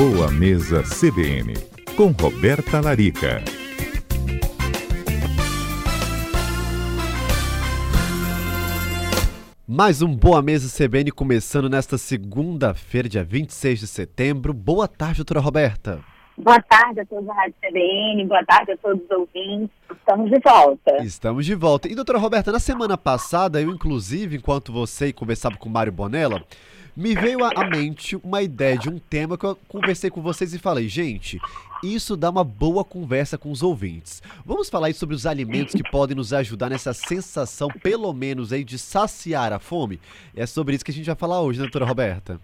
Boa Mesa CBN, com Roberta Larica. Mais um Boa Mesa CBN começando nesta segunda-feira, dia 26 de setembro. Boa tarde, doutora Roberta. Boa tarde a todos da Rádio CBN, boa tarde a todos os ouvintes. Estamos de volta. Estamos de volta. E, doutora Roberta, na semana passada, eu, inclusive, enquanto você conversava com o Mário Bonella, me veio à mente uma ideia de um tema que eu conversei com vocês e falei, gente, isso dá uma boa conversa com os ouvintes. Vamos falar aí sobre os alimentos que podem nos ajudar nessa sensação, pelo menos aí, de saciar a fome? É sobre isso que a gente vai falar hoje, né, doutora Roberta?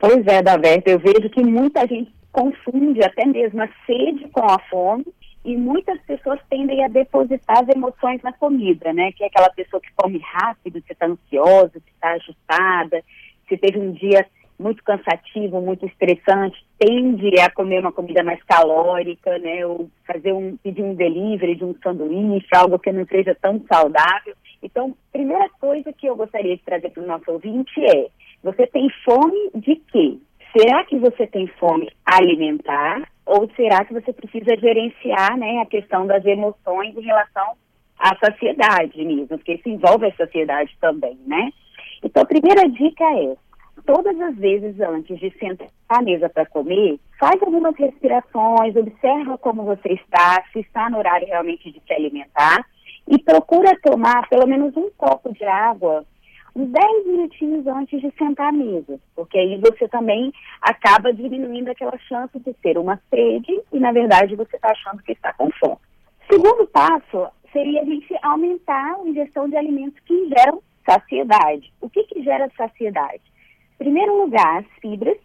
Pois é, Daverta, eu vejo que muita gente confunde até mesmo a sede com a fome e muitas pessoas tendem a depositar as emoções na comida, né? Que é aquela pessoa que come rápido, que está ansiosa, que está ajustada, se teve um dia muito cansativo, muito estressante, tende a comer uma comida mais calórica, né? Ou fazer um pedir um delivery de um sanduíche, algo que não seja tão saudável. Então, primeira coisa que eu gostaria de trazer para o nosso ouvinte é: você tem fome de quê? Será que você tem fome alimentar ou será que você precisa gerenciar né, a questão das emoções em relação à saciedade mesmo? Porque isso envolve a saciedade também, né? Então, a primeira dica é, todas as vezes antes de sentar à mesa para comer, faz algumas respirações, observa como você está, se está no horário realmente de se alimentar e procura tomar pelo menos um copo de água 10 minutinhos antes de sentar à mesa, porque aí você também acaba diminuindo aquela chance de ter uma sede e, na verdade, você está achando que está com fome. Segundo passo seria a gente aumentar a ingestão de alimentos que geram saciedade. O que, que gera saciedade? Em primeiro lugar, as fibras.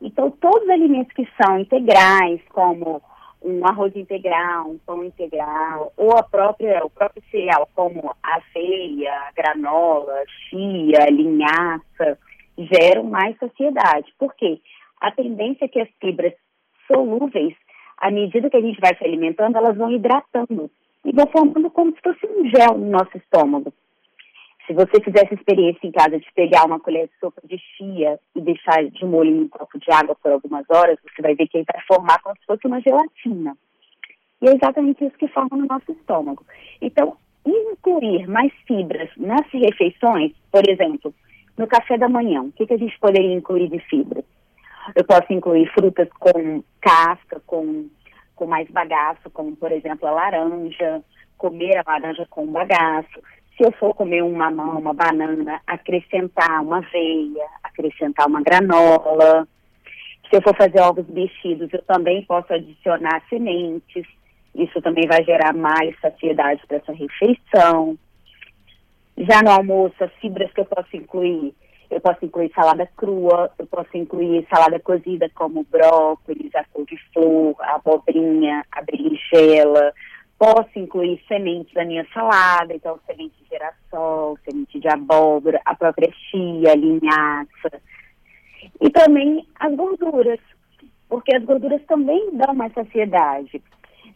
Então, todos os alimentos que são integrais, como um arroz integral, um pão integral, ou a própria, o próprio cereal, como aveia, granola, chia, linhaça, geram mais saciedade. Por quê? A tendência é que as fibras solúveis, à medida que a gente vai se alimentando, elas vão hidratando e vão formando como se fosse um gel no nosso estômago. Se você fizer essa experiência em casa de pegar uma colher de sopa de chia e deixar de molho em um copo de água por algumas horas, você vai ver que ele vai formar como se fosse uma gelatina. E é exatamente isso que forma no nosso estômago. Então, incluir mais fibras nas refeições, por exemplo, no café da manhã, o que, que a gente poderia incluir de fibras? Eu posso incluir frutas com casca, com, com mais bagaço, como por exemplo a laranja, comer a laranja com bagaço. Se eu for comer um mamão, uma banana, acrescentar uma aveia, acrescentar uma granola. Se eu for fazer ovos mexidos, eu também posso adicionar sementes. Isso também vai gerar mais saciedade para essa refeição. Já no almoço, as fibras que eu posso incluir, eu posso incluir salada crua, eu posso incluir salada cozida como brócolis, a couve-flor, a abobrinha, a berinjela, Posso incluir sementes da minha salada, então semente de girassol, semente de abóbora, a própria chia, linhaça. E também as gorduras, porque as gorduras também dão mais saciedade.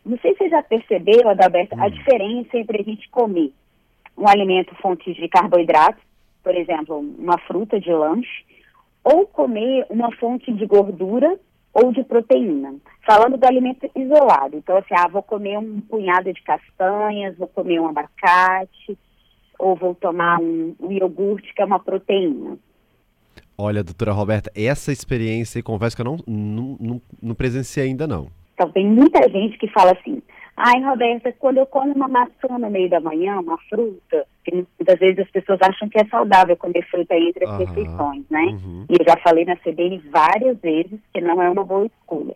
Não sei se você já percebeu, Adalberto, hum. a diferença entre a gente comer um alimento fonte de carboidratos, por exemplo, uma fruta de lanche, ou comer uma fonte de gordura ou de proteína. Falando do alimento isolado, então assim, ah, vou comer um punhado de castanhas, vou comer um abacate, ou vou tomar um, um iogurte que é uma proteína. Olha, doutora Roberta, essa experiência e conversa que eu não, não, não, não presenciei ainda não. Então tem muita gente que fala assim, ai Roberta, quando eu como uma maçã no meio da manhã, uma fruta, que muitas vezes as pessoas acham que é saudável comer fruta entre as uhum, refeições, né? Uhum. E eu já falei na CBN várias vezes que não é uma boa escolha.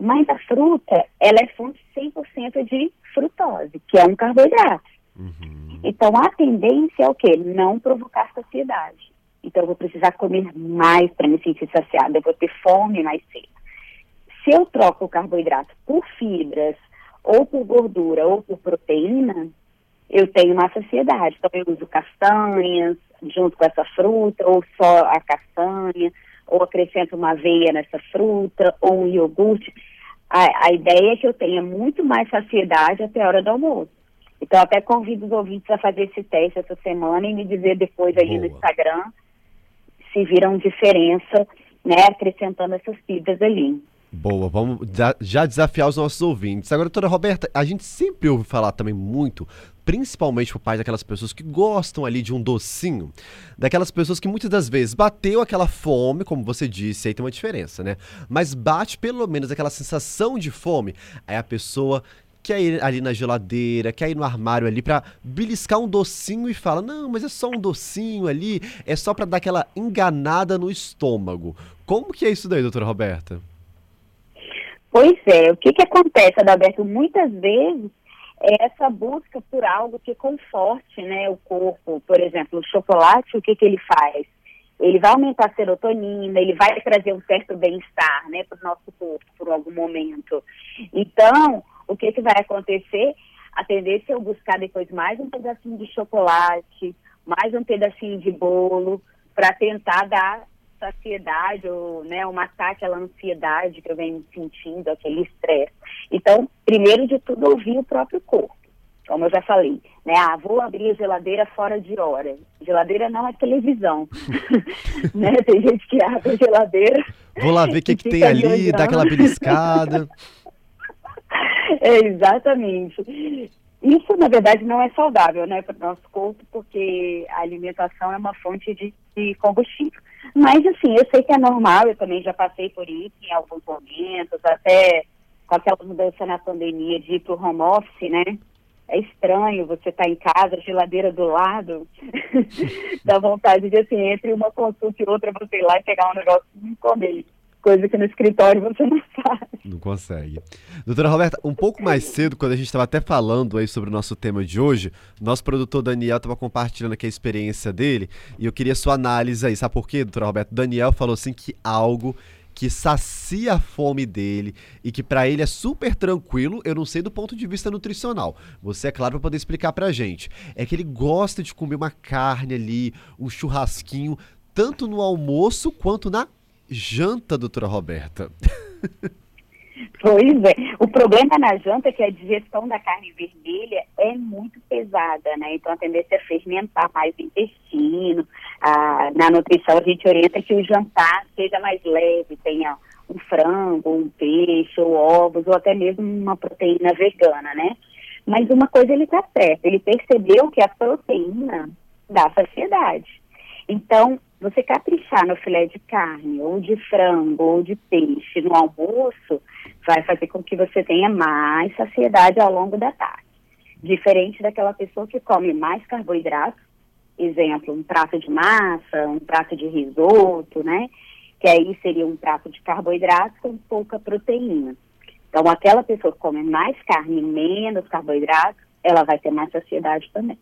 Mas a fruta, ela é fonte 100% de frutose, que é um carboidrato. Uhum. Então a tendência é o quê? Não provocar saciedade. Então eu vou precisar comer mais para me sentir saciada, eu vou ter fome mais cedo. Se eu troco o carboidrato por fibras, ou por gordura, ou por proteína, eu tenho uma saciedade. Então, eu uso castanhas junto com essa fruta, ou só a castanha, ou acrescento uma aveia nessa fruta, ou um iogurte. A, a ideia é que eu tenha muito mais saciedade até a hora do almoço. Então, até convido os ouvintes a fazer esse teste essa semana e me dizer depois aí Boa. no Instagram se viram diferença né, acrescentando essas fibras ali. Boa, vamos já desafiar os nossos ouvintes. Agora, doutora Roberta, a gente sempre ouve falar também muito, principalmente por parte daquelas pessoas que gostam ali de um docinho, daquelas pessoas que muitas das vezes bateu aquela fome, como você disse, aí tem uma diferença, né? Mas bate pelo menos aquela sensação de fome, aí a pessoa quer ir ali na geladeira, quer ir no armário ali para beliscar um docinho e fala: "Não, mas é só um docinho ali, é só para dar aquela enganada no estômago". Como que é isso daí, doutora Roberta? Pois é, o que, que acontece, Adalberto? Muitas vezes é essa busca por algo que conforte né, o corpo. Por exemplo, o chocolate, o que, que ele faz? Ele vai aumentar a serotonina, ele vai trazer um certo bem-estar né, para o nosso corpo por algum momento. Então, o que, que vai acontecer? A tendência é eu buscar depois mais um pedacinho de chocolate, mais um pedacinho de bolo, para tentar dar saciedade ou né, ou matar aquela ansiedade que eu venho sentindo, aquele estresse. Então, primeiro de tudo, ouvir o próprio corpo. Como eu já falei, né? Ah, vou abrir a geladeira fora de hora. Geladeira não é televisão. né? Tem gente que abre a geladeira. Vou lá ver o que, que tem ali, dá aquela beliscada. é, exatamente. Isso, na verdade, não é saudável né, para o nosso corpo, porque a alimentação é uma fonte de, de, combustível. Mas, assim, eu sei que é normal, eu também já passei por isso em alguns momentos, até com aquela mudança na pandemia de ir para o home office, né? É estranho você estar tá em casa, geladeira do lado, dá vontade de, assim, entre uma consulta e outra, você ir lá e pegar um negócio e comer coisa que no escritório você não faz. Não consegue. Doutora Roberta, um pouco mais cedo, quando a gente estava até falando aí sobre o nosso tema de hoje, nosso produtor Daniel estava compartilhando aqui a experiência dele e eu queria sua análise aí. Sabe por quê, doutora Roberta? Daniel falou assim que algo que sacia a fome dele e que para ele é super tranquilo, eu não sei do ponto de vista nutricional. Você é claro para poder explicar pra gente. É que ele gosta de comer uma carne ali, um churrasquinho, tanto no almoço quanto na janta, doutora Roberta. Pois é. O problema na janta é que a digestão da carne vermelha é muito pesada, né? Então a tendência é fermentar mais o intestino. Ah, na nutrição a gente orienta que o jantar seja mais leve, tenha um frango, um peixe, ou ovos, ou até mesmo uma proteína vegana, né? Mas uma coisa ele está certo, ele percebeu que a proteína dá saciedade. Então, você caprichar no filé de carne, ou de frango, ou de peixe no almoço, vai fazer com que você tenha mais saciedade ao longo da tarde. Diferente daquela pessoa que come mais carboidrato, exemplo, um prato de massa, um prato de risoto, né? Que aí seria um prato de carboidrato com pouca proteína. Então, aquela pessoa que come mais carne e menos carboidrato, ela vai ter mais saciedade também.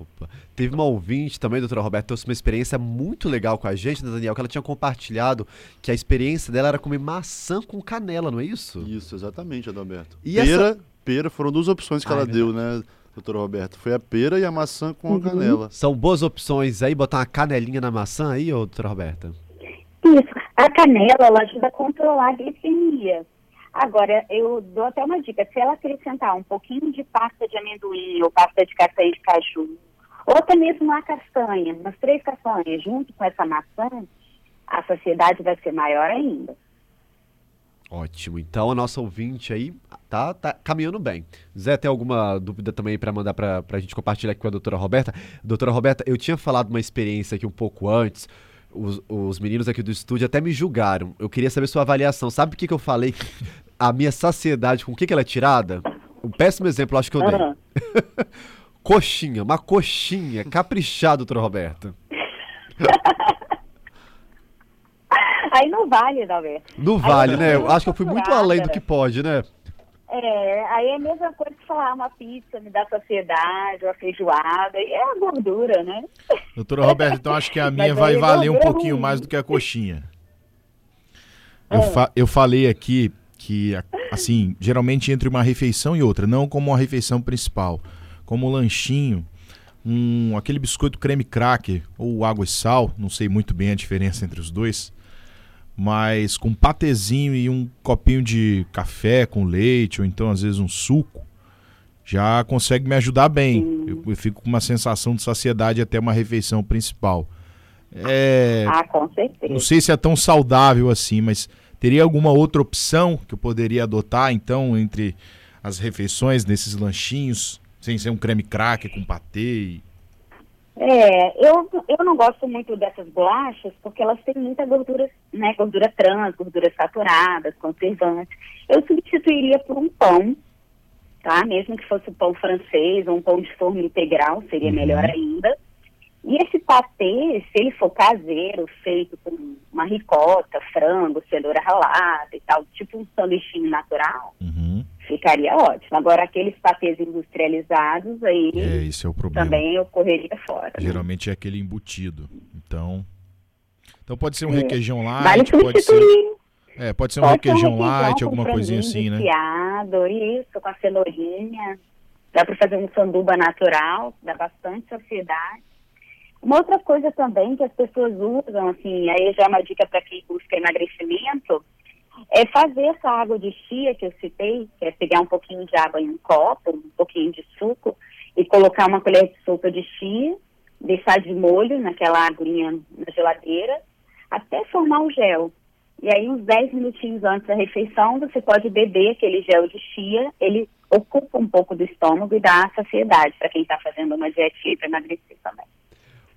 Opa. Teve uma ouvinte também, doutora Roberta, trouxe uma experiência muito legal com a gente, né, Daniel, que ela tinha compartilhado que a experiência dela era comer maçã com canela, não é isso? Isso, exatamente, Adalberto. E pera, essa... pera foram duas opções que Ai, ela deu, né? doutora Roberta, foi a pera e a maçã com uhum. a canela. São boas opções aí, botar uma canelinha na maçã aí, ô, doutora Roberta? Isso. A canela, ela ajuda a controlar a glicemia. Agora, eu dou até uma dica. Se ela acrescentar um pouquinho de pasta de amendoim ou pasta de castanha de caju, ou até mesmo uma castanha, umas três castanhas junto com essa maçã, a saciedade vai ser maior ainda. Ótimo. Então a nossa ouvinte aí tá, tá caminhando bem. Zé, tem alguma dúvida também para mandar para a gente compartilhar aqui com a doutora Roberta? Doutora Roberta, eu tinha falado uma experiência aqui um pouco antes. Os, os meninos aqui do estúdio até me julgaram. Eu queria saber sua avaliação. Sabe o que, que eu falei? A minha saciedade, com o que, que ela é tirada? Um péssimo exemplo, acho que eu dei. Uhum. coxinha, uma coxinha, caprichado, doutora Roberta. Aí não vale, Dalberto. Não vale, né? Eu acho que eu fui muito além do que pode, né? É, aí é a mesma coisa que falar uma pizza me dá saciedade, uma feijoada, e é a gordura, né? Doutora Roberta, então acho que a minha vai valer um pouquinho ruim. mais do que a coxinha. Eu, é. fa eu falei aqui que, assim, geralmente entre uma refeição e outra, não como uma refeição principal, como um lanchinho, um, aquele biscoito creme cracker ou água e sal, não sei muito bem a diferença entre os dois, mas com patezinho e um copinho de café com leite ou então às vezes um suco, já consegue me ajudar bem. Eu, eu fico com uma sensação de saciedade até uma refeição principal. É, ah, com certeza. Não sei se é tão saudável assim, mas teria alguma outra opção que eu poderia adotar, então, entre as refeições nesses lanchinhos, sem ser um creme cracker com patê? É, eu, eu não gosto muito dessas bolachas porque elas têm muita gordura, né, gordura trans, gorduras saturadas, conservantes. Eu substituiria por um pão, tá? Mesmo que fosse um pão francês ou um pão de forma integral, seria uhum. melhor ainda. E esse patê, se ele for caseiro, feito com uma ricota, frango, cenoura ralada e tal, tipo um sanduichinho natural, uhum. Ficaria ótimo. Agora, aqueles patês industrializados, aí é, esse é o problema. também eu correria fora. Né? Geralmente né? é aquele embutido. Então, então pode ser um é. requeijão light, vale pode ser... É, pode ser um pode requeijão, requeijão light, alguma coisinha assim, né? Isso, com a cenourinha. Dá para fazer um sanduba natural, dá bastante saciedade. Uma outra coisa também que as pessoas usam, assim, aí já é uma dica para quem busca emagrecimento, é fazer essa água de chia que eu citei, que é pegar um pouquinho de água em um copo, um pouquinho de suco, e colocar uma colher de sopa de chia, deixar de molho naquela aguinha na geladeira, até formar um gel. E aí, uns 10 minutinhos antes da refeição, você pode beber aquele gel de chia, ele ocupa um pouco do estômago e dá saciedade para quem está fazendo uma dietinha para emagrecer também.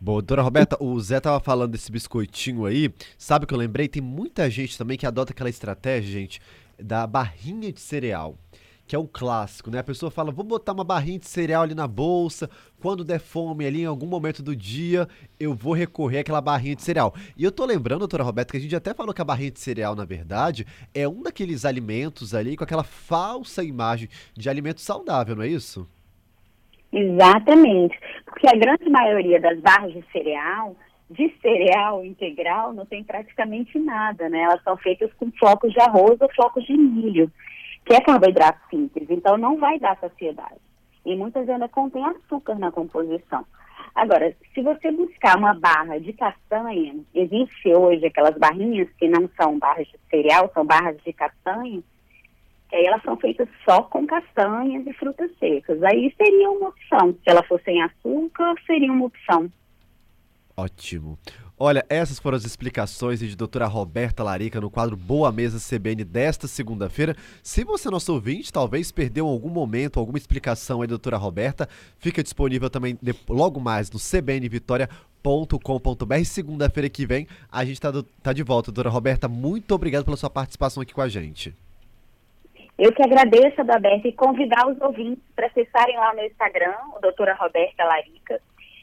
Boa, doutora Roberta, o Zé tava falando desse biscoitinho aí. Sabe o que eu lembrei? Tem muita gente também que adota aquela estratégia, gente, da barrinha de cereal. Que é um clássico, né? A pessoa fala, vou botar uma barrinha de cereal ali na bolsa. Quando der fome ali em algum momento do dia, eu vou recorrer àquela barrinha de cereal. E eu tô lembrando, doutora Roberta, que a gente até falou que a barrinha de cereal, na verdade, é um daqueles alimentos ali com aquela falsa imagem de alimento saudável, não é isso? Exatamente, porque a grande maioria das barras de cereal, de cereal integral, não tem praticamente nada, né? Elas são feitas com flocos de arroz ou flocos de milho, que é carboidrato simples, então não vai dar saciedade. E muitas ainda contêm açúcar na composição. Agora, se você buscar uma barra de castanha, existe hoje aquelas barrinhas que não são barras de cereal, são barras de castanha, aí elas são feitas só com castanhas e frutas secas. Aí seria uma opção. Se ela fosse sem açúcar, seria uma opção. Ótimo. Olha, essas foram as explicações de doutora Roberta Larica no quadro Boa Mesa CBN desta segunda-feira. Se você nosso ouvinte, talvez perdeu algum momento, alguma explicação aí, doutora Roberta, fica disponível também logo mais no cbnvitoria.com.br. Segunda-feira que vem a gente está tá de volta. Doutora Roberta, muito obrigado pela sua participação aqui com a gente. Eu que agradeço, Adalberto, e convidar os ouvintes para acessarem lá no Instagram, o doutora Roberta Larica.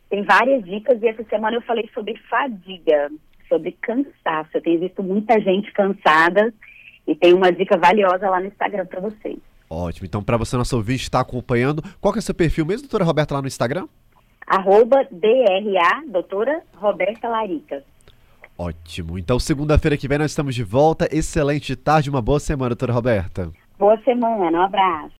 Tem várias dicas e essa semana eu falei sobre fadiga, sobre cansaço. Eu tenho visto muita gente cansada e tem uma dica valiosa lá no Instagram para vocês. Ótimo. Então, para você, nosso ouvinte, está acompanhando, qual que é o seu perfil mesmo, doutora Roberta, lá no Instagram? Arroba DRA, doutora Roberta Larica. Ótimo. Então, segunda-feira que vem nós estamos de volta. Excelente tarde, uma boa semana, doutora Roberta. Boa semana, um abraço.